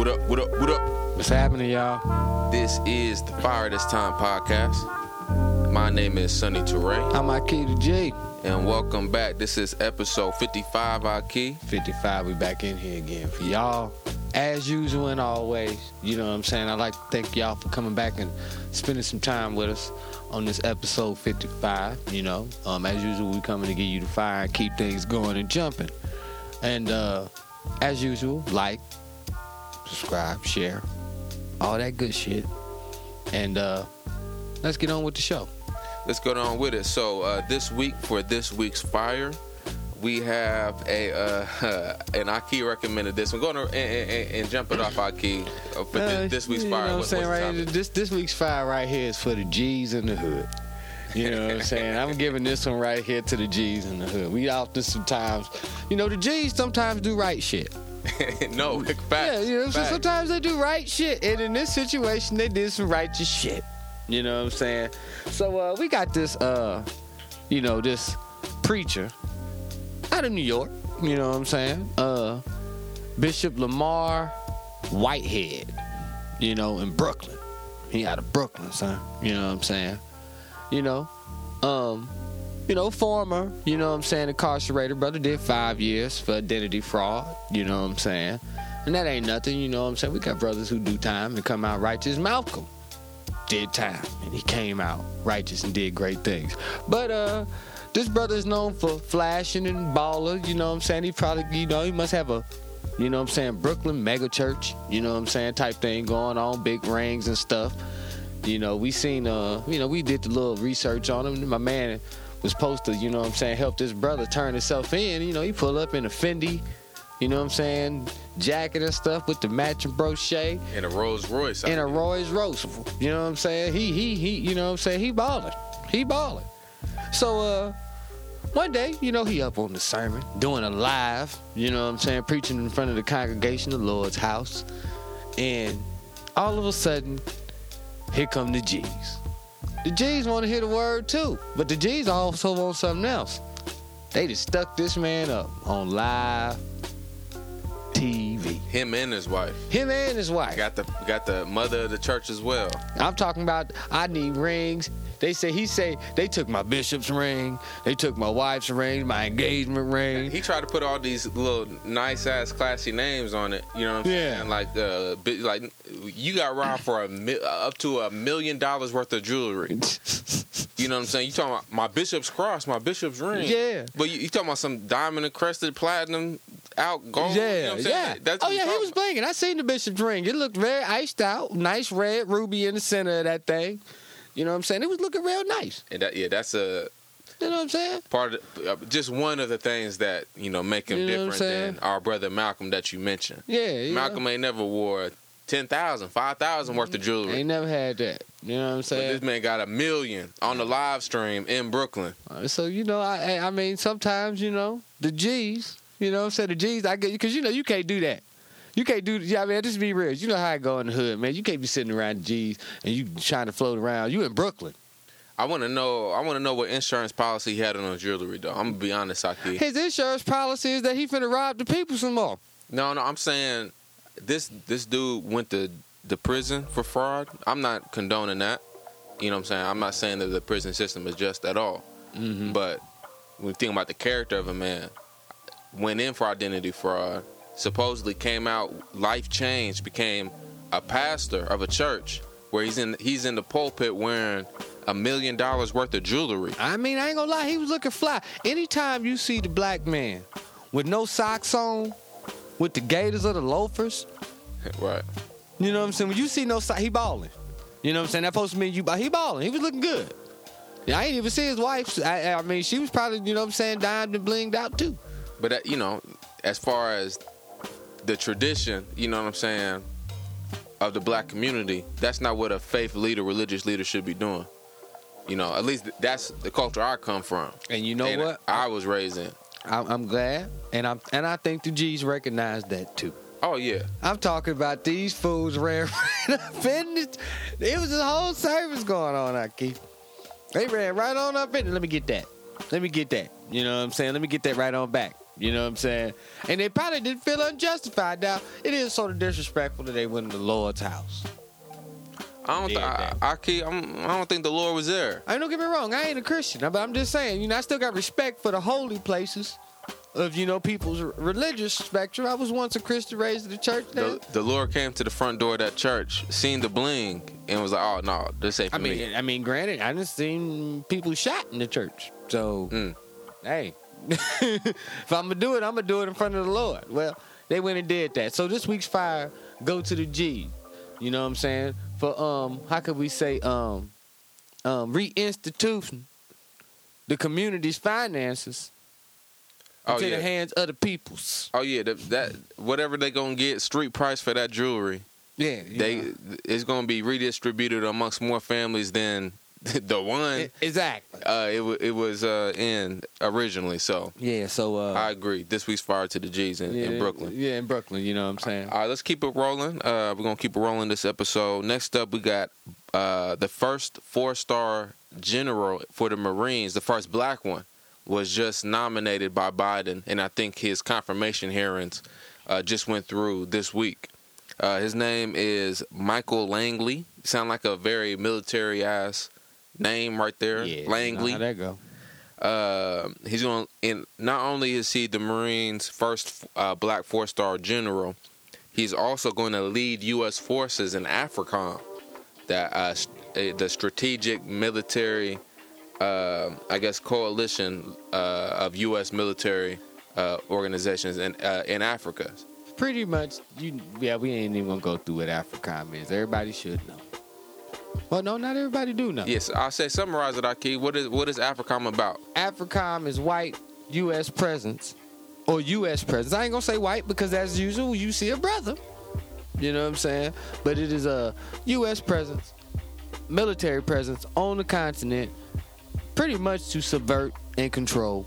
What up? What up? What up? What's happening, y'all? This is the Fire This Time podcast. My name is Sunny Toure, I'm Akita G. and welcome back. This is episode 55, Ahki. 55, we back in here again for y'all. As usual and always, you know what I'm saying? I'd like to thank y'all for coming back and spending some time with us on this episode 55. You know, um, as usual, we coming to give you the fire and keep things going and jumping. And uh, as usual, like, subscribe, share, all that good shit. And uh, let's get on with the show. Let's go on with it. So uh, this week for this week's Fire, we have a uh, and Ahki recommended this. I'm going to and, and, and jump it off Ahki uh, for Uh, this, this week's you Fire. know what I'm saying right this this week's fire right here is for the G's in the hood. You know what I'm saying? I'm giving this one right here to the G's in the hood. We there sometimes, you know, the G's sometimes do right shit. no, facts. yeah, you know, so sometimes they do right shit, and in this situation, they did some righteous shit. You know what I'm saying? So uh, we got this, uh, you know, this preacher out of New York. You know what I'm saying? Uh, Bishop Lamar Whitehead. You know, in Brooklyn. He out of Brooklyn, son. You know what I'm saying? You know, um, you know, former, you know what I'm saying, incarcerated brother did five years for identity fraud, you know what I'm saying? And that ain't nothing, you know what I'm saying? We got brothers who do time and come out righteous. Malcolm did time and he came out righteous and did great things. But uh this brother is known for flashing and baller, you know what I'm saying? He probably, you know, he must have a you know what I'm saying, Brooklyn mega church, you know what I'm saying, type thing going on, big rings and stuff. You know, we seen uh, you know, we did the little research on him. My man was supposed to, you know what I'm saying, help this brother turn himself in. You know, he pull up in a Fendi, you know what I'm saying, jacket and stuff with the matching brochure And a Rolls Royce. And a Rolls Royce. You know what I'm saying? He he he. You know what I'm saying? He balling. He balling. So uh, one day, you know, he up on the sermon, doing a live. You know what I'm saying? Preaching in front of the congregation, the Lord's house, and all of a sudden, here come the G's. The G's want to hear the word too, but the G's also want something else. They just stuck this man up on live TV. Him and his wife. Him and his wife. Got the got the mother of the church as well. I'm talking about I need rings. They say he say they took my bishop's ring, they took my wife's ring, my engagement ring. He tried to put all these little nice ass classy names on it. You know what I'm Yeah. saying? Like uh, like you got robbed for a mi- up to a million dollars worth of jewelry. You know what I'm saying? You talking about my bishop's cross, my bishop's ring. Yeah. But you, you talking about some diamond encrusted platinum out gold? you know yeah, what I'm saying? yeah. That's oh yeah, he was blinking. I seen the bishop's ring. It looked very iced out, nice red ruby in the center of that thing. You know what I'm saying? It was looking real nice. And that, yeah, that's a You know what I'm saying? part of uh, just one of the things that you know make him You know different than our brother Malcolm that you mentioned. Yeah, yeah. Malcolm ain't never wore 10,000, 5,000 worth of jewelry. ain't never had that. You know what I'm saying? But this man got a million on the live stream in Brooklyn. Uh, So you know, I I I mean, sometimes you know the G's. You know, what I'm saying the G's. I get because you know you can't do that. You can't do. Yeah, I mean, just be real. You know how I go in the hood, man. You can't be sitting around the G's and you trying to float around. You in Brooklyn. I want to know. I want to know what insurance policy he had on his jewelry, though. I'm gonna be honest, Ahki. His insurance policy is that he finna rob the people some more. No, no, I'm saying this. This dude went to the prison for fraud. I'm not condoning that. You know what I'm saying? I'm not saying that the prison system is just at all. Mm-hmm. But when we think about the character of a man, went in for identity fraud, supposedly came out, life changed, became a pastor of a church where he's in he's in the pulpit wearing a million dollars worth of jewelry. I mean, I ain't gonna lie, he was looking fly. Anytime you see the black man with no socks on, with the gators or the loafers, right. you know what I'm saying? When you see no socks, he balling. You know what I'm saying? That supposed to mean you, but he balling. He was looking good. I ain't even see his wife. I, I mean, she was probably, you know what I'm saying, dimed and blinged out too. But that, you know, as far as the tradition, you know what I'm saying, of the black community, that's not what a faith leader, religious leader should be doing. You know, at least that's the culture I come from. And you know and what? I was raised in. I'm, glad, and I'm and I think the G's recognize that too. Oh yeah. I'm talking about these fools ran right up in it. It was a whole service going on, I keep. They ran right on up in it. Let me get that. Let me get that. You know what I'm saying? Let me get that right on back. You know what I'm saying? And they probably didn't feel unjustified. Now, it is sort of disrespectful that they went to the Lord's house. I don't. Th- I, I, keep, I'm, I don't think the Lord was there. I don't get me wrong. I ain't a Christian, but I'm just saying. You know, I still got respect for the holy places of you know people's religious spectrum. I was once a Christian raised in the church. The, the, Lord came to the front door of that church, seen the bling, and was like, "Oh no, this ain't for I mean, me." I mean, granted, I just seen people shot in the church. So, Mm. hey, if I'm gonna do it, I'm gonna do it in front of the Lord. Well, they went and did that. So this week's fire go to the G. You know what I'm saying? For um, how could we say um, um, reinstituting the community's finances Oh into yeah. the hands of the peoples. Oh yeah, that, that whatever they gonna get street price for that jewelry, Yeah, they know. it's gonna be redistributed amongst more families than the one exactly. uh, it it was uh, in originally. So Yeah. So uh, I agree. This week's fire to the G's in, yeah, in Brooklyn. Yeah, in Brooklyn. You know what I'm saying? All right, let's keep it rolling. Uh, we're gonna keep it rolling this episode. Next up, we got uh, the first four-star general for the Marines, the first black one, was just nominated by Biden, and I think his confirmation hearings uh, just went through this week. Uh, his name is Michael Langley. Sound like a very military-ass name right there, yeah. Langley. How that go? Uh, he's going and not only is he the Marines' first uh, black four star general, he's also going to lead U.S. forces in AFRICOM, that uh, st- uh, the strategic military, uh, I guess, coalition uh, of U.S. military uh, organizations in uh, in Africa. Pretty much, you. Yeah, we ain't even gonna go through what AFRICOM is. Everybody should know. Well, no, not everybody do know. Yes, I say summarize it, Ahki. What is what is AFRICOM about? AFRICOM is white U.S. presence or U.S. presence. I ain't gonna say white because as usual, you see a brother. You know what I'm saying? But it is a U.S. presence, military presence on the continent, pretty much to subvert and control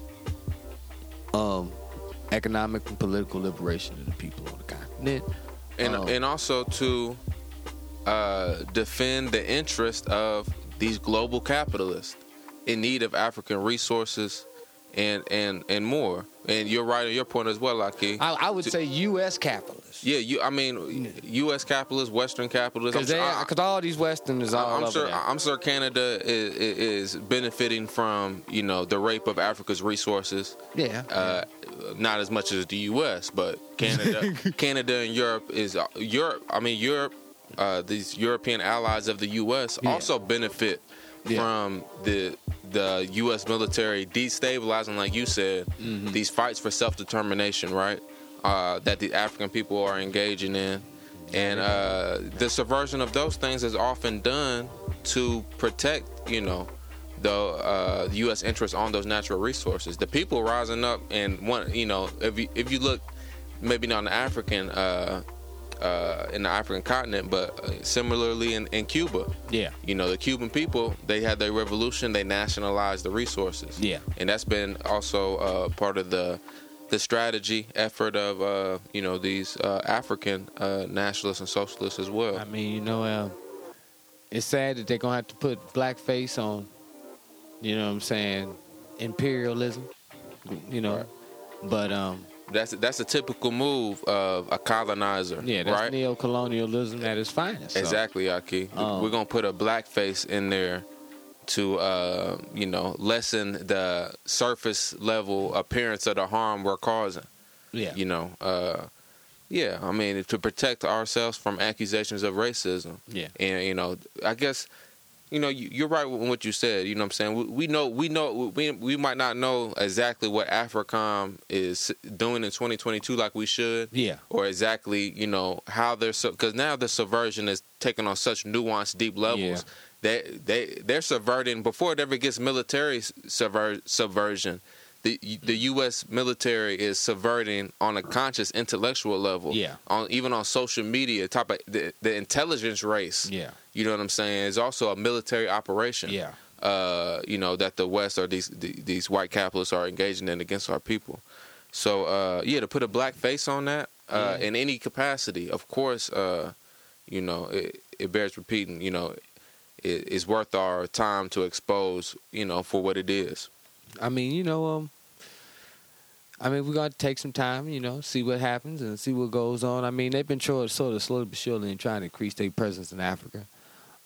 um, economic and political liberation of the people on the continent. and Um, and also to uh, defend the interest of these global capitalists in need of African resources and and and more. And you're right on your point as well, Ahki. I, I would To- say U.S. capitalists. yeah, you. I mean, U.S. capitalists, Western capitalists. Because all these Westerners all I'm sure. I'm sure Canada is, is benefiting from you know the rape of Africa's resources. yeah. Uh, not as much as the U.S., but Canada, Canada and Europe is uh, Europe. I mean, Europe. Uh, these European allies of the U.S. Yeah. also benefit Yeah. from the the U.S. military destabilizing, like you said, Mm-hmm. these fights for self determination, right? Uh, that the African people are engaging in, and uh, the subversion of those things is often done to protect, you know, the uh, U.S. interests on those natural resources. The people rising up and one, you know, if you if you look, maybe not in the African, uh, in the African continent, but uh, similarly in, in Cuba, yeah. you know, the Cuban people they had their revolution, they nationalized the resources, Yeah. and that's been also uh, part of the the strategy effort of uh, you know these uh, African uh, nationalists and socialists as well. I mean, you know, uh, it's sad that they're gonna have to put blackface on. You know what I'm saying? Imperialism. You know, Right. but um, That's that's a typical move of a colonizer, yeah, that's right? neo-colonialism at its finest. so- Exactly, Ahki. Um, We're gonna put a blackface in there to, uh, you know, lessen the surface level appearance of the harm we're causing. Yeah. You know, uh, yeah. I mean, to protect ourselves from accusations of racism. Yeah. And you know, I guess. You know, you- you're right with what you said. You know what I'm saying? We, we know, we know, we, we might not know exactly what AFRICOM is doing in 2022 like we should Yeah. or exactly you know how they're so because now the subversion is taking on such nuanced deep levels they they they're subverting before it ever gets military subver- subversion the the U.S. military is subverting on a conscious intellectual level Yeah. on even on social media top of the, the intelligence race Yeah. you know what I'm saying It's also a military operation Yeah. uh, you know that the West or these the- these white capitalists are engaging in against our people. So uh, yeah, to put a black face on that uh, Yeah. in any capacity, of course, uh, you know it, it bears repeating. You know, it, it's worth our time to expose. You know, for what it is. I mean, you know, um, I mean, we're gonna take some time, you know, see what happens and see what goes on. I mean, they've been sort of, sort of slowly but surely trying to increase their presence in Africa.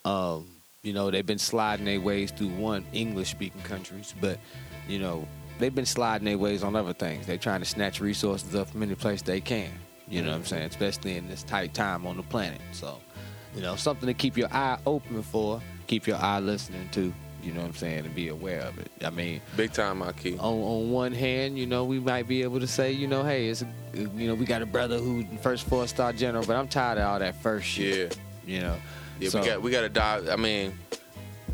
Um, you know, they've been sliding their ways through one English-speaking countries, but you know, they've been sliding their ways on other things. They're trying to snatch resources up from any place they can. You know what I'm saying? Especially in this tight time on the planet. So, you know, something to keep your eye open for, keep your eye listening to. You know what I'm saying, and be aware of it. I mean, Big time, key. on on one hand, you know, we might be able to say, you know, hey, it's a, you know, we got a brother who first four star general, but I'm tired of all that first shit. Yeah. You know. Yeah, So- we got we got to dive. I mean,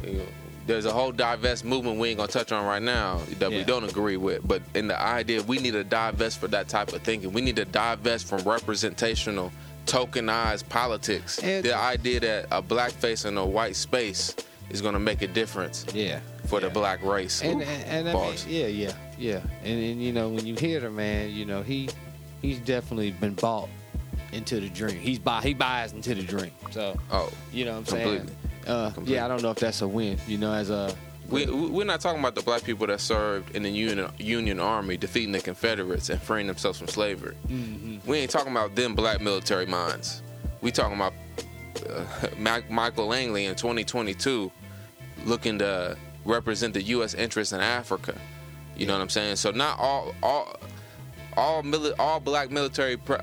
you know, there's a whole divest movement we ain't gonna touch on right now that we don't agree with. But in the idea, we need to divest for that type of thinking. We need to divest from representational, tokenized politics. And- the idea that a black face in a white space is gonna make a difference Yeah. for the black race. And Ooh, and, and I mean, yeah, yeah, yeah. And and you know, when you hear the man, you know, he he's definitely been bought into the dream. He's buy he buys into the dream. So oh, you know what I'm saying? Uh, Completely. yeah, I don't know if that's a win. You know, as a we we- we're not talking about the black people that served in the Union Union Army, defeating the Confederates and freeing themselves from slavery. Mm-hmm. We ain't talking about them black military minds. We talking about uh, Mac- Michael Langley in 2022 looking to represent the U.S. interests in Africa. You know what I'm saying? So not all all all mili- all black military pr- uh,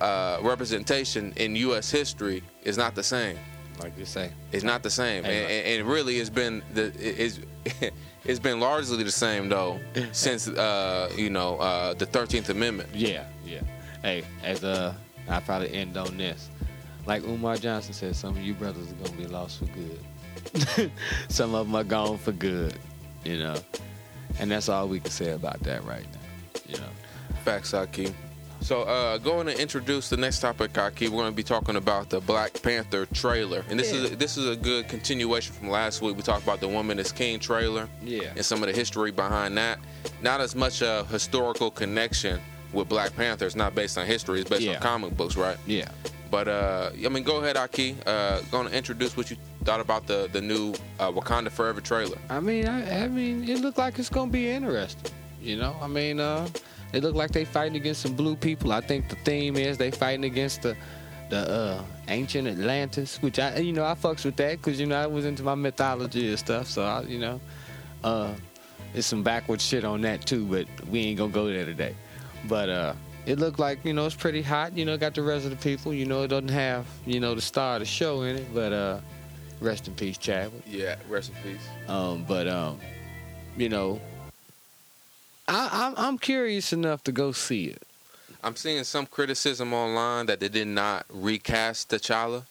uh, representation in U.S. history is not the same. like you say. It's not the same, and, and, and really, it's been the it's it's been largely the same though since uh, you know uh, the Thirteenth Amendment. Yeah, yeah. Hey, as uh, I probably end on this. Like Umar Johnson said, some of you brothers are gonna be lost for good. some of them are gone for good. You know, and that's all we can say about that right now. You know. Facts, Ahki. So, uh, going to introduce the next topic, Ahki. We're going to be talking about the Black Panther trailer, and this is Yeah. this is a good continuation from last week. We talked about the Woman is King trailer Yeah. and some of the history behind that. Not as much a historical connection with Black Panther. It's not based on history. It's based Yeah. on comic books, right? Yeah. But uh, I mean, go ahead, Ahki. Uh, going to introduce what you thought about the the new uh, Wakanda Forever trailer. I mean, I, I mean, it looked like it's gonna be interesting. You know, I mean, uh, it looked like they fighting against some blue people. I think the theme is they fighting against the the uh, ancient Atlantis, which I, you know, I fucks with that because you know I was into my mythology and stuff. So I, you know, uh, there's some backward shit on that too, but we ain't gonna go there today. But uh, it looked like you know it's pretty hot. You know, got the rest of the people. You know, it doesn't have you know the star of the show in it, but uh, rest in peace, Chadwick. Yeah, rest in peace. Um, but um, you know, I, I'm I'm curious enough to go see it. I'm seeing some criticism online that they did not recast T'Challa.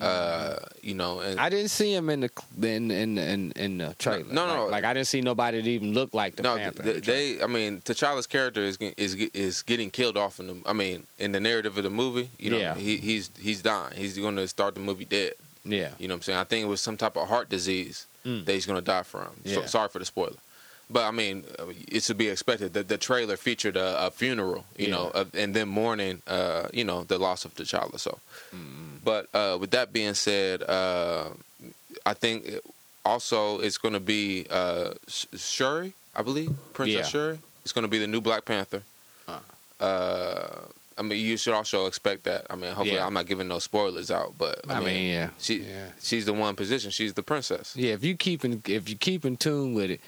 Uh, you know, and I didn't see him in the in in in, in the trailer. No, no, like, no. like I didn't see nobody that even looked like the no, Panther. the they. I mean, T'Challa's character is is is getting killed off in the. I mean, in the narrative of the movie, you know, Yeah. he, he's he's dying. He's going to start the movie dead. yeah, You know what I'm saying? I think it was some type of heart disease Mm. that he's going to die from. So, Yeah. sorry for the spoiler. But I mean, uh, it's to be expected. The, the trailer featured a, a funeral, you know, Yeah. uh, and then mourning, uh, you know, the loss of T'Challa. So, Mm-hmm. but uh, with that being said, uh, I think also it's going to be uh, Shuri, I believe, Princess Yeah. Shuri. It's going to be the new Black Panther. Uh. Uh, I mean, you should also expect that. I mean, hopefully, Yeah. I'm not giving no spoilers out, but I, I mean, mean, yeah, she yeah. she's the one position. She's the princess. yeah. If you keep in if you keep in tune with it,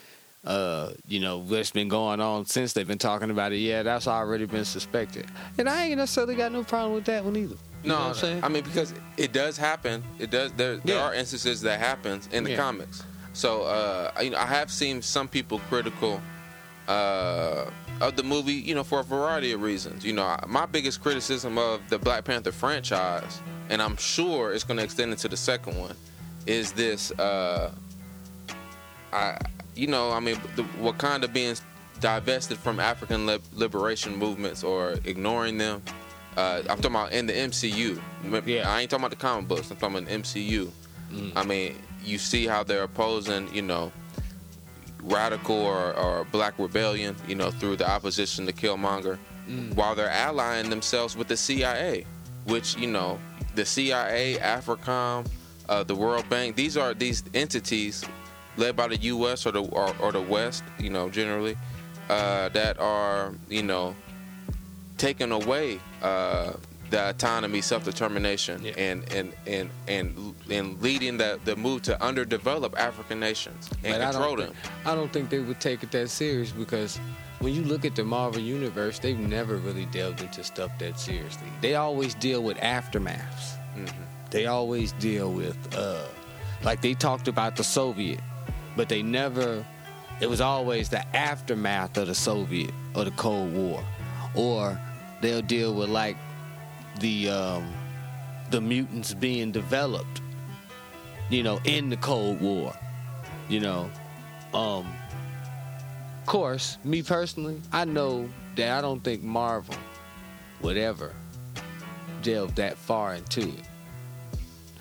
uh, you know what's been going on since they've been talking about it. Yeah, that's already been suspected, and I ain't necessarily got no problem with that one either. You know No, what I'm saying? I mean because it does happen. It does. There, there Yeah. are instances that happens in the Yeah. comics. So uh, I- you know, I have seen some people critical uh, of the movie. You know, for a variety of reasons. You know, my biggest criticism of the Black Panther franchise, and I'm sure it's going to extend into the second one, is this. Uh, I, you know, I mean, the Wakanda being divested from African lib- liberation movements or ignoring them. Uh, I'm talking about in the MCU. Yeah. I ain't talking about the comic books. I'm talking about the MCU. Mm. I mean, you see how they're opposing, you know, radical or, or black rebellion, you know, through the opposition to Killmonger, Mm. while they're allying themselves with the CIA, which, you know, the CIA, AFRICOM, uh, the World Bank, these are these entities led by the U.S. or the or, or the West, you know, generally, uh, that are you know taking away uh, the autonomy, self-determination, Yeah. and and and and and leading the the move to underdeveloped African nations and But control don't, them. think, I don't think they would take it that serious because when you look at the Marvel universe, they've never really delved into stuff that seriously. They always deal with aftermaths. Mhm. They always deal with, uh, like they talked about the Soviet, but they never. It was always the aftermath of the Soviet or the Cold War, or they'll deal with like the um, the mutants being developed, you know, in the Cold War you know? Um of course me personally i know that i don't think marvel would ever delve that far into it.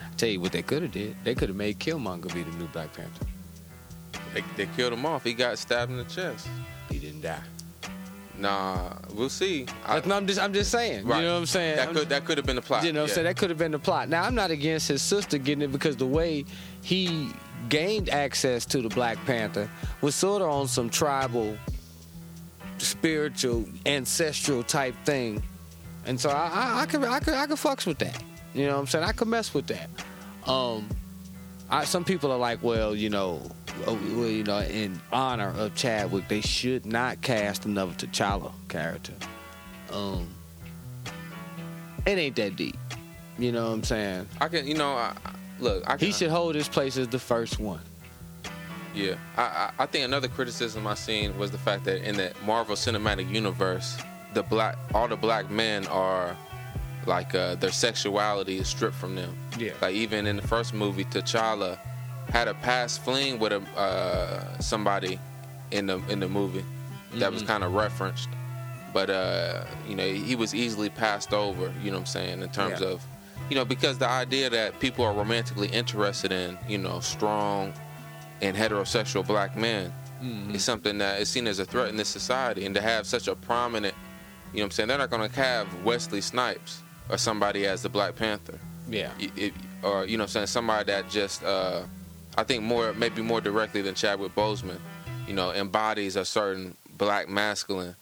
I tell you what they could have did. They could have made killmonger be the new black panther They, they killed him off. He got stabbed in the chest. he didn't die Nah, we'll see. I- That's- i'm just i'm just saying right. you know what i'm saying That I'm- could that could have been the plot. You know, what I'm yeah. saying that could have been the plot. Now, I'm not against his sister getting it because the way he gained access to the Black Panther was sort of on some tribal, spiritual, ancestral type thing, and so I, I, I could, I could, I could fucks with that. You know, what I'm saying I could mess with that. Um, I, some people are like, well, you know, you know, in honor of Chadwick, they should not cast another T'Challa character. Um, it ain't that deep. You know what I'm saying? I can, you know, I, I- look. I can, He should hold his place as the first one. Yeah, I, I I think another criticism I seen was the fact that in the Marvel Cinematic Universe, the black all the black men are like uh, their sexuality is stripped from them. Yeah. Like even in the first movie, T'Challa had a past fling with a uh, somebody in the in the movie that was Mhm. kind of referenced, but uh, you know he was easily passed over. You know what I'm saying in terms Yeah. of you know because the idea that people are romantically interested in you know strong and heterosexual black men is something that is seen as a threat in this society and to have such a prominent you know what I'm saying they're not going to have Wesley Snipes or somebody as the Black Panther Yeah. Y- it, or you know what I'm saying somebody that just uh, I think more maybe more directly than Chadwick Boseman you know embodies a certain black masculine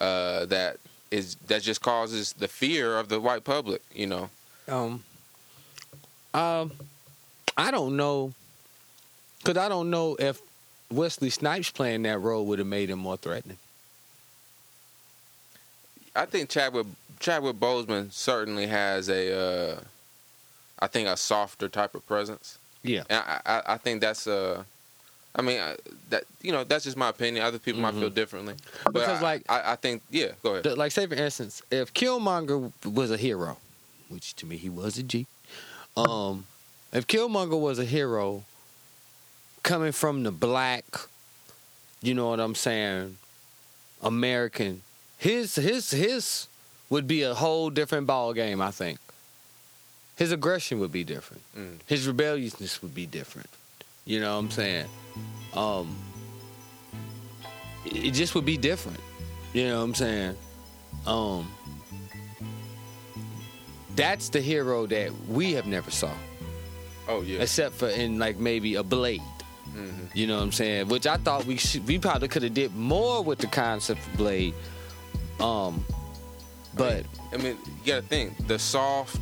uh, that is that just causes the fear of the white public you know Um. Um. I don't know, cause I don't know if Wesley Snipes playing that role would have made him more threatening. I think Chadwick Chadwick Boseman certainly has a uh, I think a softer type of presence Yeah. and I, I, I think that's uh I mean uh, that you know that's just my opinion. Other people might feel differently. But Mm-hmm. Because, I- like- I, I think yeah, go ahead. The- like say for instance, if Killmonger was a hero, which to me he was a G, um, if Killmonger was a hero coming from the black, you know what I'm saying, American, his his his would be a whole different ball game. I think his aggression would be different. Mm. His rebelliousness would be different. You know what I'm saying? Um, it just would be different. You know what I'm saying? Um, that's the hero that we have never saw, oh yeah. except for in like maybe a Blade. Mhm. You know what I'm saying? Which I thought we should, we probably could have did more with the concept of Blade. Um, but I mean, you gotta think the soft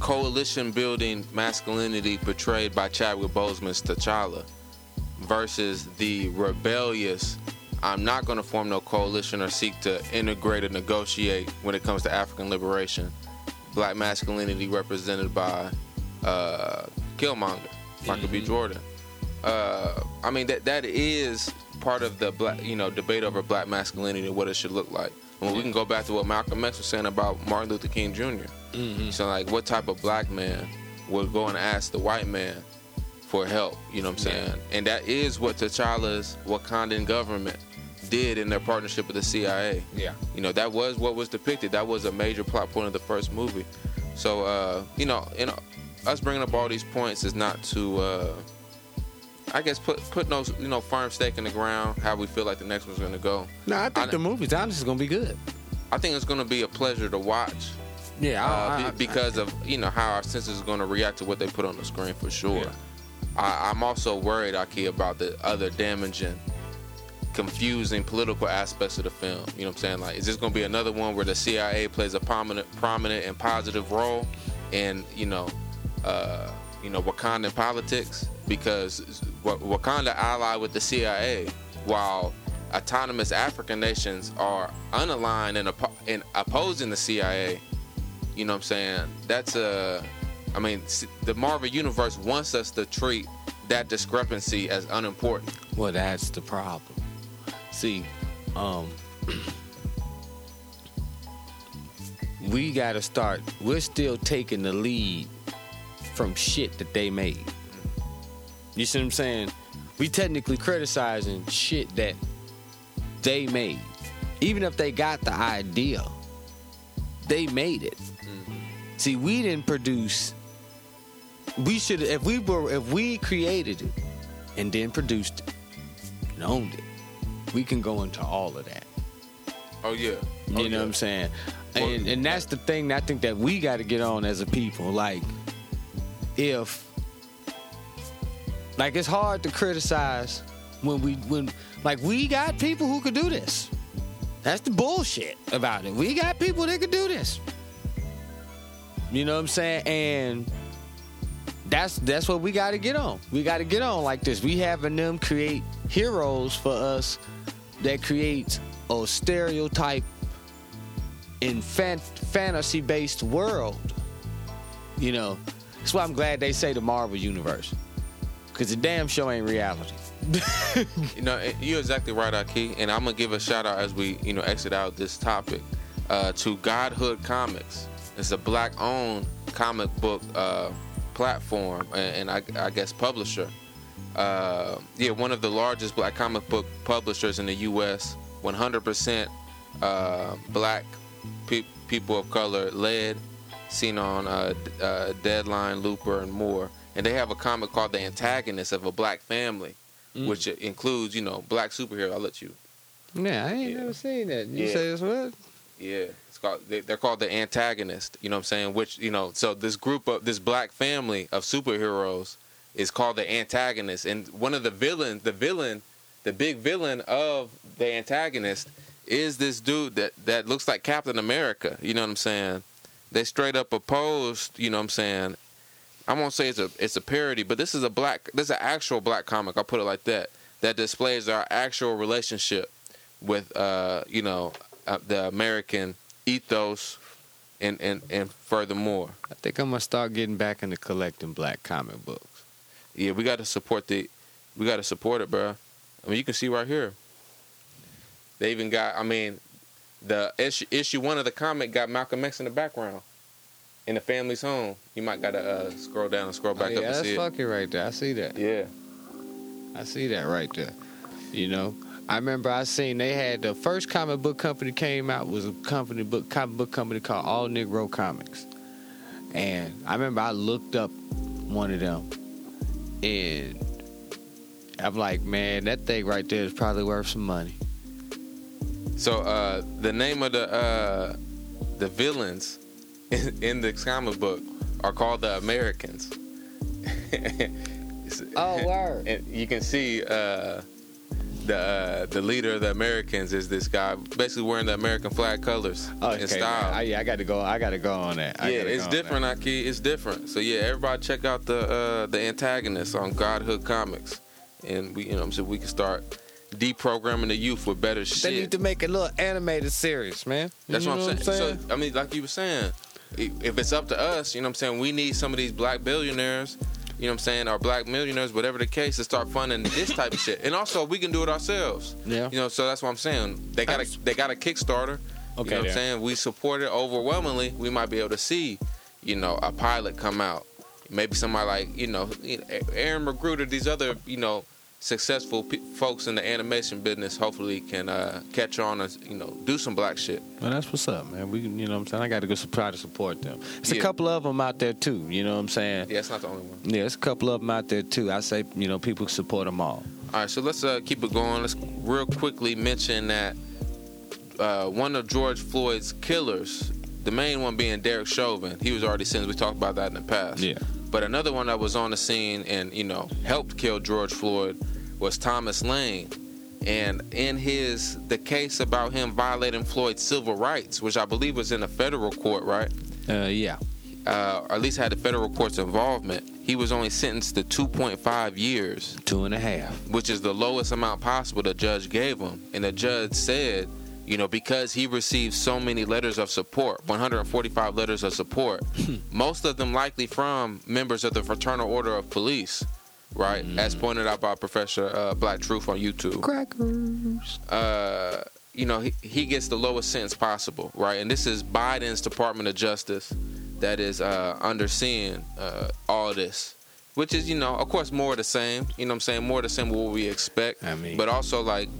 coalition building masculinity portrayed by Chadwick Boseman's T'Challa versus the rebellious I'm not gonna form no coalition or seek to integrate or negotiate when it comes to African liberation. Black masculinity represented by uh, Killmonger, Michael B. Jordan. Uh, I mean that that is part of the black, you know, debate over black masculinity and what it should look like. We can go back to what Malcolm X was saying about Martin Luther King junior So, like, what type of black man would go and ask the white man for help? You know what I'm saying? And that is what T'Challa's Wakandan government did in their partnership with the CIA. yeah, You know, that was what was depicted. That was a major plot point of the first movie. So, uh, you know, you know, us bringing up all these points is not to, uh, I guess, put put no, you know, firm stake in the ground. How we feel like the next one's going to go. no, I think I- the movie's honestly gonna be good. I think it's going to be a pleasure to watch Yeah, uh, be- because of you know how our senses are going to react to what they put on the screen for sure. Yeah. I, I'm also worried, Ahki, about the other damaging confusing political aspects of the film. You know what I'm saying? Like, is this going to be another one where the CIA plays a prominent, prominent and positive role in, you know, uh, you know, Wakandan politics? Because Wakanda allied with the CIA, while autonomous African nations are unaligned and, and opposing the CIA. You know what I'm saying? That's a, I mean, the Marvel Universe wants us to treat that discrepancy as unimportant. Well, that's the problem. See, um, we got to start. We're still taking the lead from shit that they made. You see what I'm saying? We technically criticizing shit that they made. Even if they got the idea, they made it. Mm-hmm. See, we didn't produce. We should if we were if we created it and then produced it and owned it, we can go into all of that. Oh yeah. Oh, you know yeah. what I'm saying? And and that's the thing I think that we got to get on as a people. Like, if like it's hard to criticize when we when like we got people who could do this. That's the bullshit about it. We got people that could do this. You know what I'm saying? And that's that's what we got to get on. We got to get on like this. We having them create heroes for us that creates a stereotype in fan- fantasy based world. You know, that's why I'm glad they say the Marvel universe, because the damn show ain't reality. you know, eh, you're exactly right, Ahki. And I'm gonna give a shout out as we, you know, exit out this topic uh, to Godhood Comics. It's a black-owned comic book uh, platform and, and I, I, guess publisher. Uh, yeah, one of the largest black comic book publishers in the U.S. 100% uh, black pe- people of color led, seen on uh, uh, Deadline, Looper, and more. And they have a comic called The Antagonist of a Black Family mm. which includes you know black superhero. I'll let you. Yeah, I ain't yeah. never seen that. You yeah. say it's what? Yeah, it's called. They, are called the antagonist. You know what I'm saying? Which you know, so this group of this black family of superheroes is called the antagonist, and one of the villains, the villain, the big villain of the antagonist is this dude that that looks like Captain America. You know what I'm saying? They straight up opposed. You know what I'm saying? I won't say it's a it's a parody, but this is a black this is an actual black comic. I'll put it like that. That displays our actual relationship with uh, you know uh, the American ethos and, and and furthermore. I think I'm gonna start getting back into collecting black comic books. Yeah, we got to support the we got to support it, bro. I mean, you can see right here. They even got. I mean, the issue, issue one of the comic got Malcolm X in the background in the family's home. You might gotta uh, scroll down and scroll back oh, yeah, up and see it. That's fucking right there. I see that. Yeah. I see that right there. You know, I remember I seen they had the first comic book company came out was a company book comic book company called All Negro Comics, and I remember I looked up one of them, and I'm like, man, that thing right there is probably worth some money. So uh, the name of the uh, the villains in, in the comic book are called the Americans. oh, word! And you can see uh, the uh, the leader of the Americans is this guy, basically wearing the American flag colors oh, okay, in style. I, yeah, I got to go. I got to go on that. I yeah, it's different, Ahki. It's different. So yeah, everybody check out the uh, the antagonist on Godhood Comics, and we you know so we can start deprogramming the youth with better shit. They need to make a little animated series, man. That's what, I'm, what I'm saying. So I mean, like you were saying, if it's up to us, you know what I'm saying, we need some of these black billionaires, you know what I'm saying, or black millionaires, whatever the case, to start funding this type of shit. And also we can do it ourselves. Yeah. You know, so that's what I'm saying. They got a they got a Kickstarter. Okay. You know what I'm saying? We support it overwhelmingly. We might be able to see, you know, a pilot come out. Maybe somebody like, you know, Aaron McGruder, these other, you know, successful folks in the animation business hopefully can uh, catch on and you know do some black shit. Well, that's what's up, man. We, you know, what I'm saying I got to go try to support them. It's yeah. a couple of them out there too. You know what I'm saying? Yeah, it's not the only one. Yeah, it's a couple of them out there too. I say, you know, people support them all. All right, so let's uh, keep it going. Let's real quickly mention that uh, one of George Floyd's killers, the main one being Derek Chauvin, he was already since we talked about that in the past. Yeah. But another one that was on the scene and you know helped kill George Floyd was Thomas Lane. And in his the case about him violating Floyd's civil rights, which I believe was in a federal court, right? Uh, yeah. Uh, or at least had the federal court's involvement. He was only sentenced to 2.5 years, Two and a half. which is the lowest amount possible the judge gave him. And the judge said, you know, because he received so many letters of support, 145 letters of support, most of them likely from members of the Fraternal Order of Police, right? As pointed out by Professor uh, Black Truth on YouTube. Crackers. Uh, you know, he, he gets the lowest sentence possible, right? And this is Biden's Department of Justice that is uh, underseeing uh, all this, which is, you know, of course, more of the same. You know what I'm saying? More of the same what we expect. I mean- but also, like,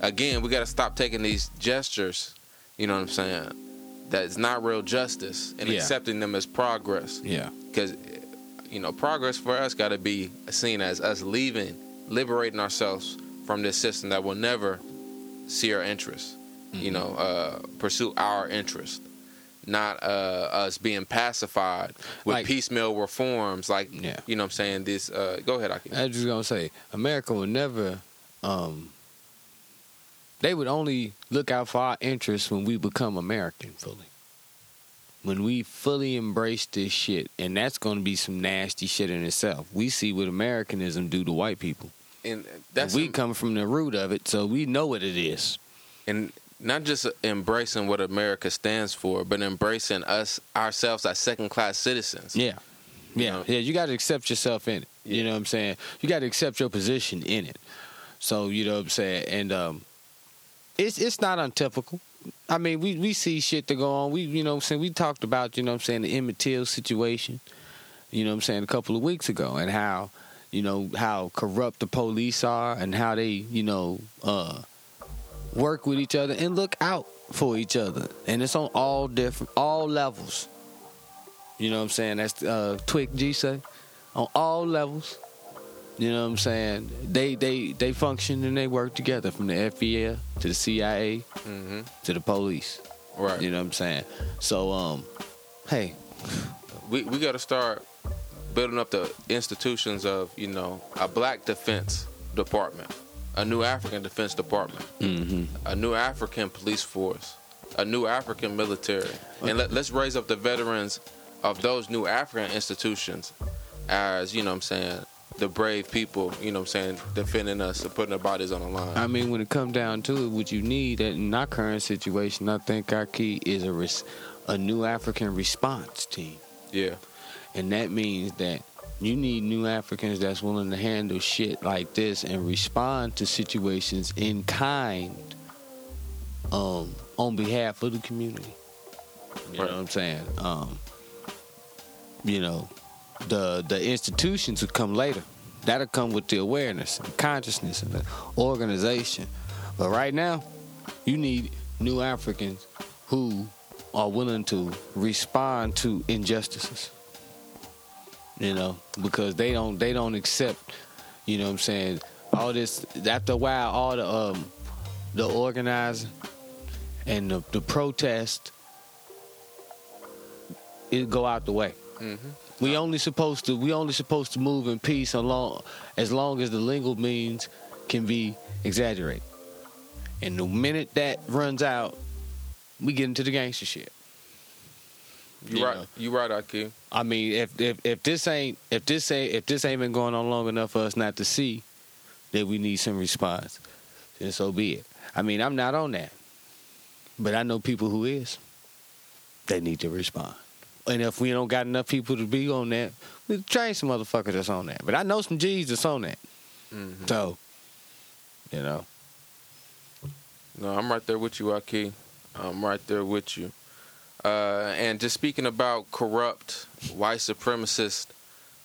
again, we got to stop taking these gestures, you know what I'm saying? That's not real justice and Yeah. accepting them as progress Yeah. because you know progress for us got to be seen as us leaving liberating ourselves from this system that will never see our interests you know uh, pursue our interest not uh, us being pacified with Like- piecemeal reforms like Yeah. you know what i'm saying this uh, go ahead Ahki. I was just gonna say, America would never. Um, they would only look out for our interests when we become American fully. When we fully embrace this shit, and that's gonna be some nasty shit in itself. We see what Americanism do to white people. and that's we come from the root of it, so we know what it is. and not just embracing what america stands for but embracing us ourselves as second class citizens Yeah. You Yeah. know? Yeah. You got to accept yourself in it. You know what I'm saying? You got to accept your position in it. So, you know what I'm saying? And um it's it's not untypical. I mean, we we see shit to go on. We you know what I'm saying, we talked about, you know what I'm saying, the Emmett Till situation, you know what I'm saying, a couple of weeks ago and how, you know, how corrupt the police are and how they, you know, uh work with each other and look out for each other. And it's on all different all levels. You know what I'm saying? That's uh Twick G say. On all levels. You know what I'm saying? They they they function and they work together from the FBI to the CIA hmm to the police. right You know what I'm saying? So um hey, we, we got to start building up the institutions of you know a black defense department a new african defense department. Mhm. a new african police force. A new african military. And let, let's raise up the veterans of those new african institutions as you know what i'm saying the brave people you know what i'm saying defending us and putting their bodies on the line. I mean when it comes down to it, what you need in our current situation, I think our key is a res- a new African response team. yeah. And that means that you need new Africans that's willing to handle shit like this and respond to situations in kind um, on behalf of the community. You Right. know what I'm saying? Um, you know, the the institutions will come later. That'll come with the awareness and consciousness and the organization. But right now, you need new Africans who are willing to respond to injustices. You know, because they don't they don't accept, you know what I'm saying, all this after a while all the um the organizing and the, the protest it go out the way. hmm We only supposed to we only supposed to move in peace along as long as the legal means can be exaggerated. And the minute that runs out, we get into the gangster shit. You You right know. you right Ahki. I mean, if if if this ain't if this ain't if this ain't been going on long enough for us not to see that we need some response, then so be it. I mean, I'm not on that, but I know people who is. They need to respond, and if we don't got enough people to be on that, we train some motherfuckers that's on that. But I know some G's that's on that, Mhm. so you know. No, I'm right there with you, Ahki. I'm right there with you. Uh, and just speaking about corrupt white supremacist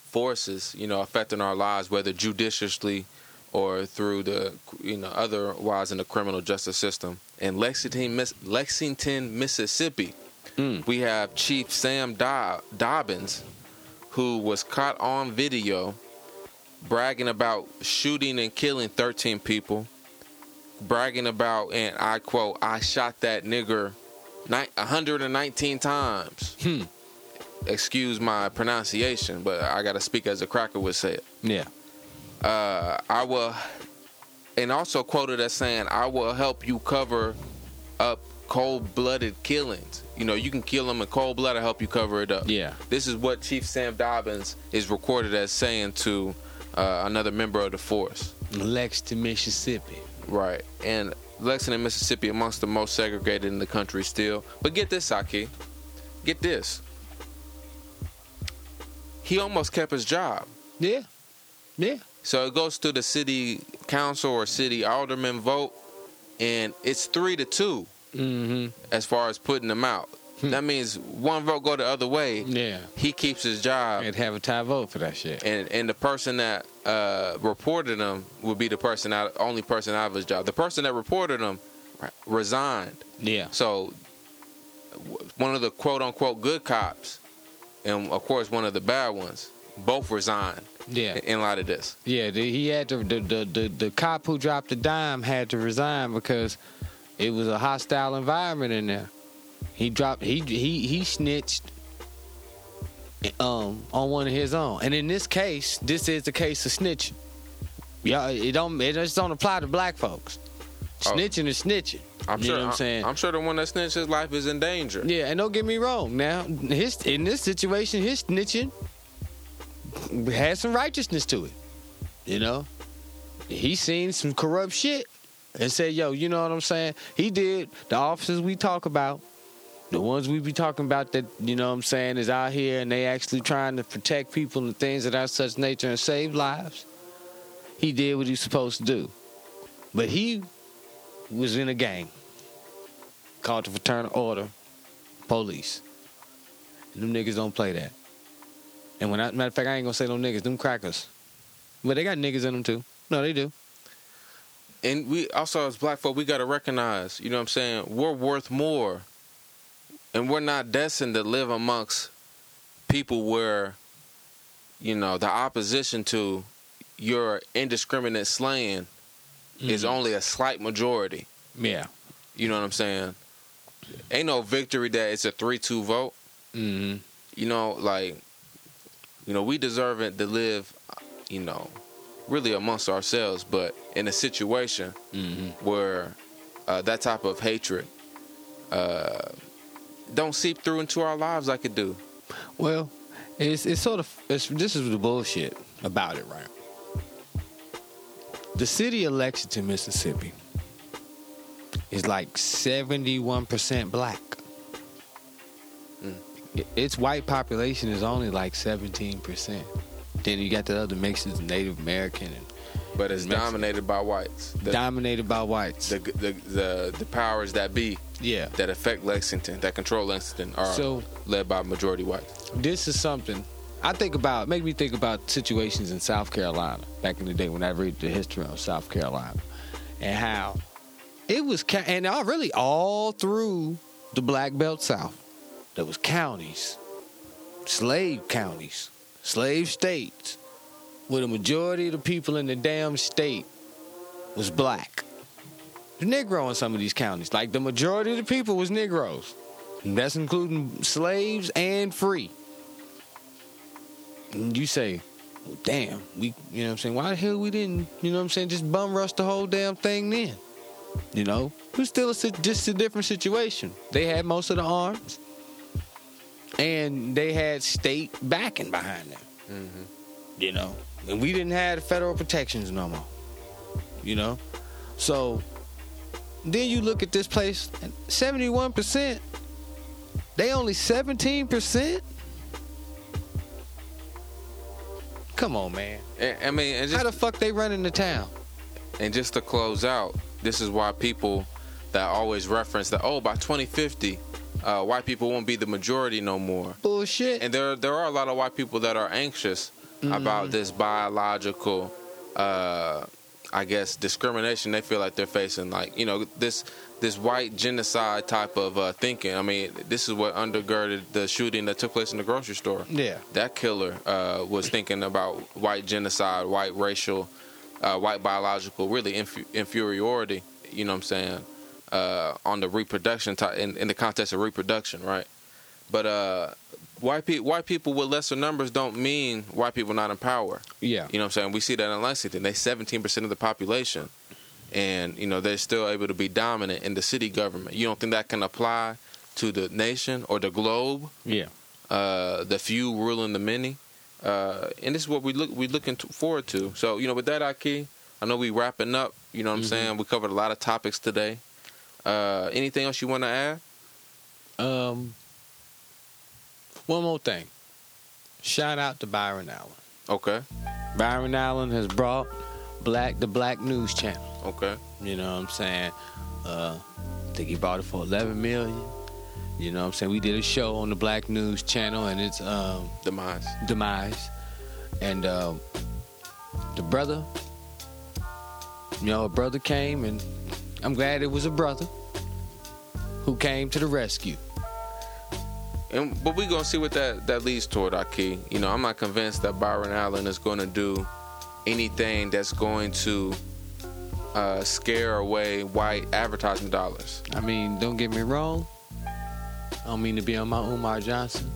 forces, you know, affecting our lives, whether judiciously or through the, you know, otherwise in the criminal justice system. In Lexington, Miss- Lexington, Mississippi, Mm. we have Chief Sam Dob- Dobbins, who was caught on video bragging about shooting and killing 13 people bragging about, and I quote, I shot that nigger ni- 119 times. Hmm. Excuse my pronunciation, but I gotta speak as a cracker would say it. Yeah. Uh, I will and also quoted as saying, "I will help you cover up cold-blooded killings. You know, you can kill them in cold blood. I help you cover it up." Yeah. This is what Chief Sam Dobbins is recorded as saying to uh, another member of the force. Lex to Mississippi. Right. And Lexington, Mississippi, amongst the most segregated in the country still. But get this, Saki. Get this. He almost kept his job. Yeah. Yeah. So it goes to the city council or city alderman vote, and it's three to two Mm-hmm. as far as putting them out. that means one vote go the other way. Yeah. He keeps his job, I'd have a tie vote for that shit. and and the person that uh, reported him would be the person out, only person out of his job. The person that reported him resigned. Yeah. So one of the quote unquote good cops, and of course one of the bad ones, both resigned Yeah. in light of this. Yeah, the, he had to. The, the the the cop who dropped the dime had to resign because it was a hostile environment in there. He dropped. He he he snitched. Um, on one of his own, and in this case, this is the case of snitching. Yeah, it don't. It just don't apply to black folks. Oh. Snitching is snitching. I'm you sure. know what I'm saying? I'm sure the one that snitched his life is in danger. Yeah, and don't get me wrong. Now, his in this situation, his snitching had some righteousness to it. You know, he seen some corrupt shit and said, "Yo, you know what I'm saying?" He did. The officers we talk about, the ones we be talking about that you know what I'm saying is out here and they actually trying to protect people and things that are such nature and save lives. He did what he's supposed to do, but he was in a gang called the Fraternal Order Police. And them niggas don't play that. And when I, matter of fact, I ain't gonna say them niggas, them crackers. But they got niggas in them too. No, they do. And we also as black folk, we gotta recognize, you know what I'm saying, we're worth more. And we're not destined to live amongst people where, you know, the opposition to your indiscriminate slaying is only a slight majority. Yeah. You know what I'm saying? Ain't no victory that it's a three two vote. Mm-hmm. You know, like, you know, we deserve it to live, you know, really amongst ourselves, but in a situation Mm-hmm. where uh, that type of hatred uh, don't seep through into our lives like it do. Well, it's it's sort of it's, this is the bullshit about it, right? The city of Lexington, Mississippi, is like seventy-one percent black. I- Its white population is only like seventeen percent. Then you got the other mixes, Native American and But it's Mexican. dominated by whites. The, dominated by whites. the, the, the, the powers that be yeah. that affect Lexington, that control Lexington, are So- led by majority white. this is something I think about. Make me think about situations in South Carolina back in the day when I read the history of South Carolina and how it was, and all really all through the Black Belt South, there was counties, slave counties, slave states, where the majority of the people in the damn state was black. The Negro in some of these counties, like the majority of the people was Negroes. And that's including slaves and free. And you say, well, damn, we, you know what I'm saying? Why the hell we didn't, you know what I'm saying, just bum rush the whole damn thing then? You know? It was still a, just a different situation. They had most of the arms, and they had state backing behind them. Mm-hmm. You know? And we didn't have federal protections no more. You know? So, then you look at this place, and 71%, they only 17%? Come on, man. I mean, and How the fuck they running the town? and just to close out, this is why people that always reference that, oh, by 2050, uh, white people won't be the majority no more. Bullshit. And there, there are a lot of white people that are anxious about this biological, uh, I guess, discrimination they feel like they're facing. Like, you know, this this white genocide type of uh, thinking. I mean, this is what undergirded the shooting that took place in the grocery store. yeah. That killer uh, was thinking about white genocide, white racial, uh, white biological, really inferiority. You know what I'm saying? Uh, on the reproduction type, in, in the context of reproduction, right? But uh, white people, white people with lesser numbers don't mean white people not in power. Yeah. You know what I'm saying? We see that in Lexington. They're 17% of the population. and you know they're still able to be dominant in the city government. You don't think that can apply to the nation or the globe? Yeah. Uh, the few ruling the many, uh, and this is what we look we're looking to, forward to. So you know, with that, Ahki, I know we wrapping up. You know what I'm Mhm. saying? We covered a lot of topics today. Uh, anything else you want to add? Um. One more thing. Shout out to Byron Allen. Okay, Byron Allen has brought Black the Black News Channel. okay, You know what I'm saying? Uh, I think he bought it for 11 million. You know what I'm saying? We did a show on the Black News Channel and its um, demise. demise. And um, the brother, you know, a brother came, and I'm glad it was a brother who came to the rescue. And but we gonna see what that that leads toward, Ahki. You know, I'm not convinced that Byron Allen is going to do anything that's going to uh, scare away white advertising dollars. I mean, don't get me wrong. I don't mean to be on my Umar Johnson.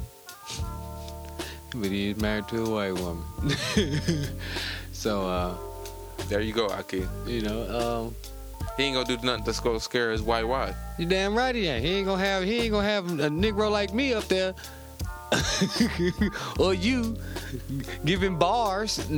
But he's married to a white woman. so, uh, There you go, Ahki. you know, um, He ain't gonna do nothing that's gonna scare his white wife. you damn right he ain't. He ain't gonna have he ain't gonna have a Negro like me up there. or you giving bars.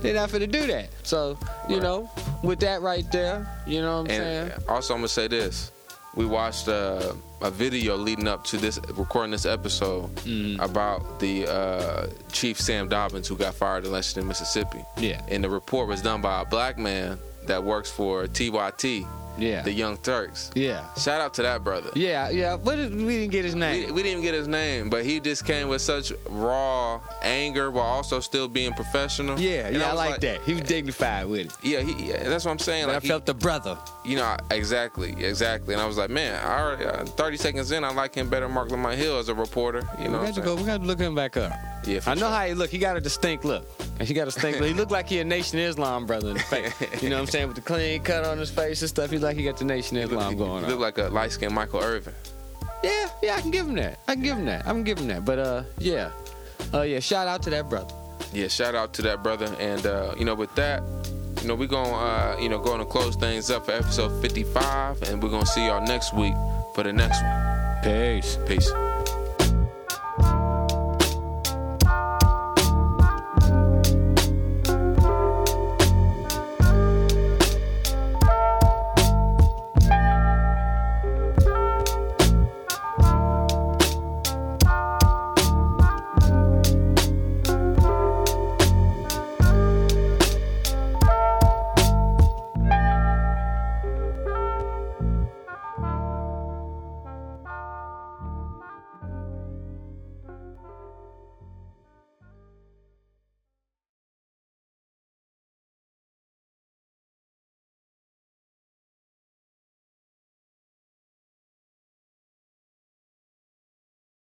They're not finna do that. So, you Right. know, with that right there, you know what I'm saying? And also, I'm gonna say this: we watched uh, a video leading up to this recording this episode Mhm. about the uh, Chief Sam Dobbins who got fired in Lexington, Mississippi. Yeah. And the report was done by a black man that works for TYT, Yeah. the Young Turks. Yeah. Shout out to that brother. Yeah, yeah. What did, we didn't get his name. We, we didn't even get his name, but he just came with such raw anger while also still being professional. Yeah, And yeah, I, was like, that. He was dignified with it. Yeah, he, yeah, that's what I'm saying. Like I he- felt the brother. you know, exactly, exactly. And I was like, man, I already, uh, 30 seconds in, I like him better than Marc Lamont Hill as a reporter. You know, we got to go. We got to look him back up. Yeah, I know sure. how he look. He got a distinct look. And he got a stink. He looked like he a Nation Islam brother in the face. You know what I'm saying? With the clean cut on his face and stuff. He like he got the Nation Islam he going look on. like a light skinned Michael Irvin. Yeah, yeah, I can give him that. I can give him that. I can give him that. But uh, yeah, uh, yeah. Shout out to that brother. Yeah, shout out to that brother. And uh, you know, with that, you know, we're gonna uh, you know going to close things up for episode 55, and we're gonna see y'all next week for the next one. Peace. Peace.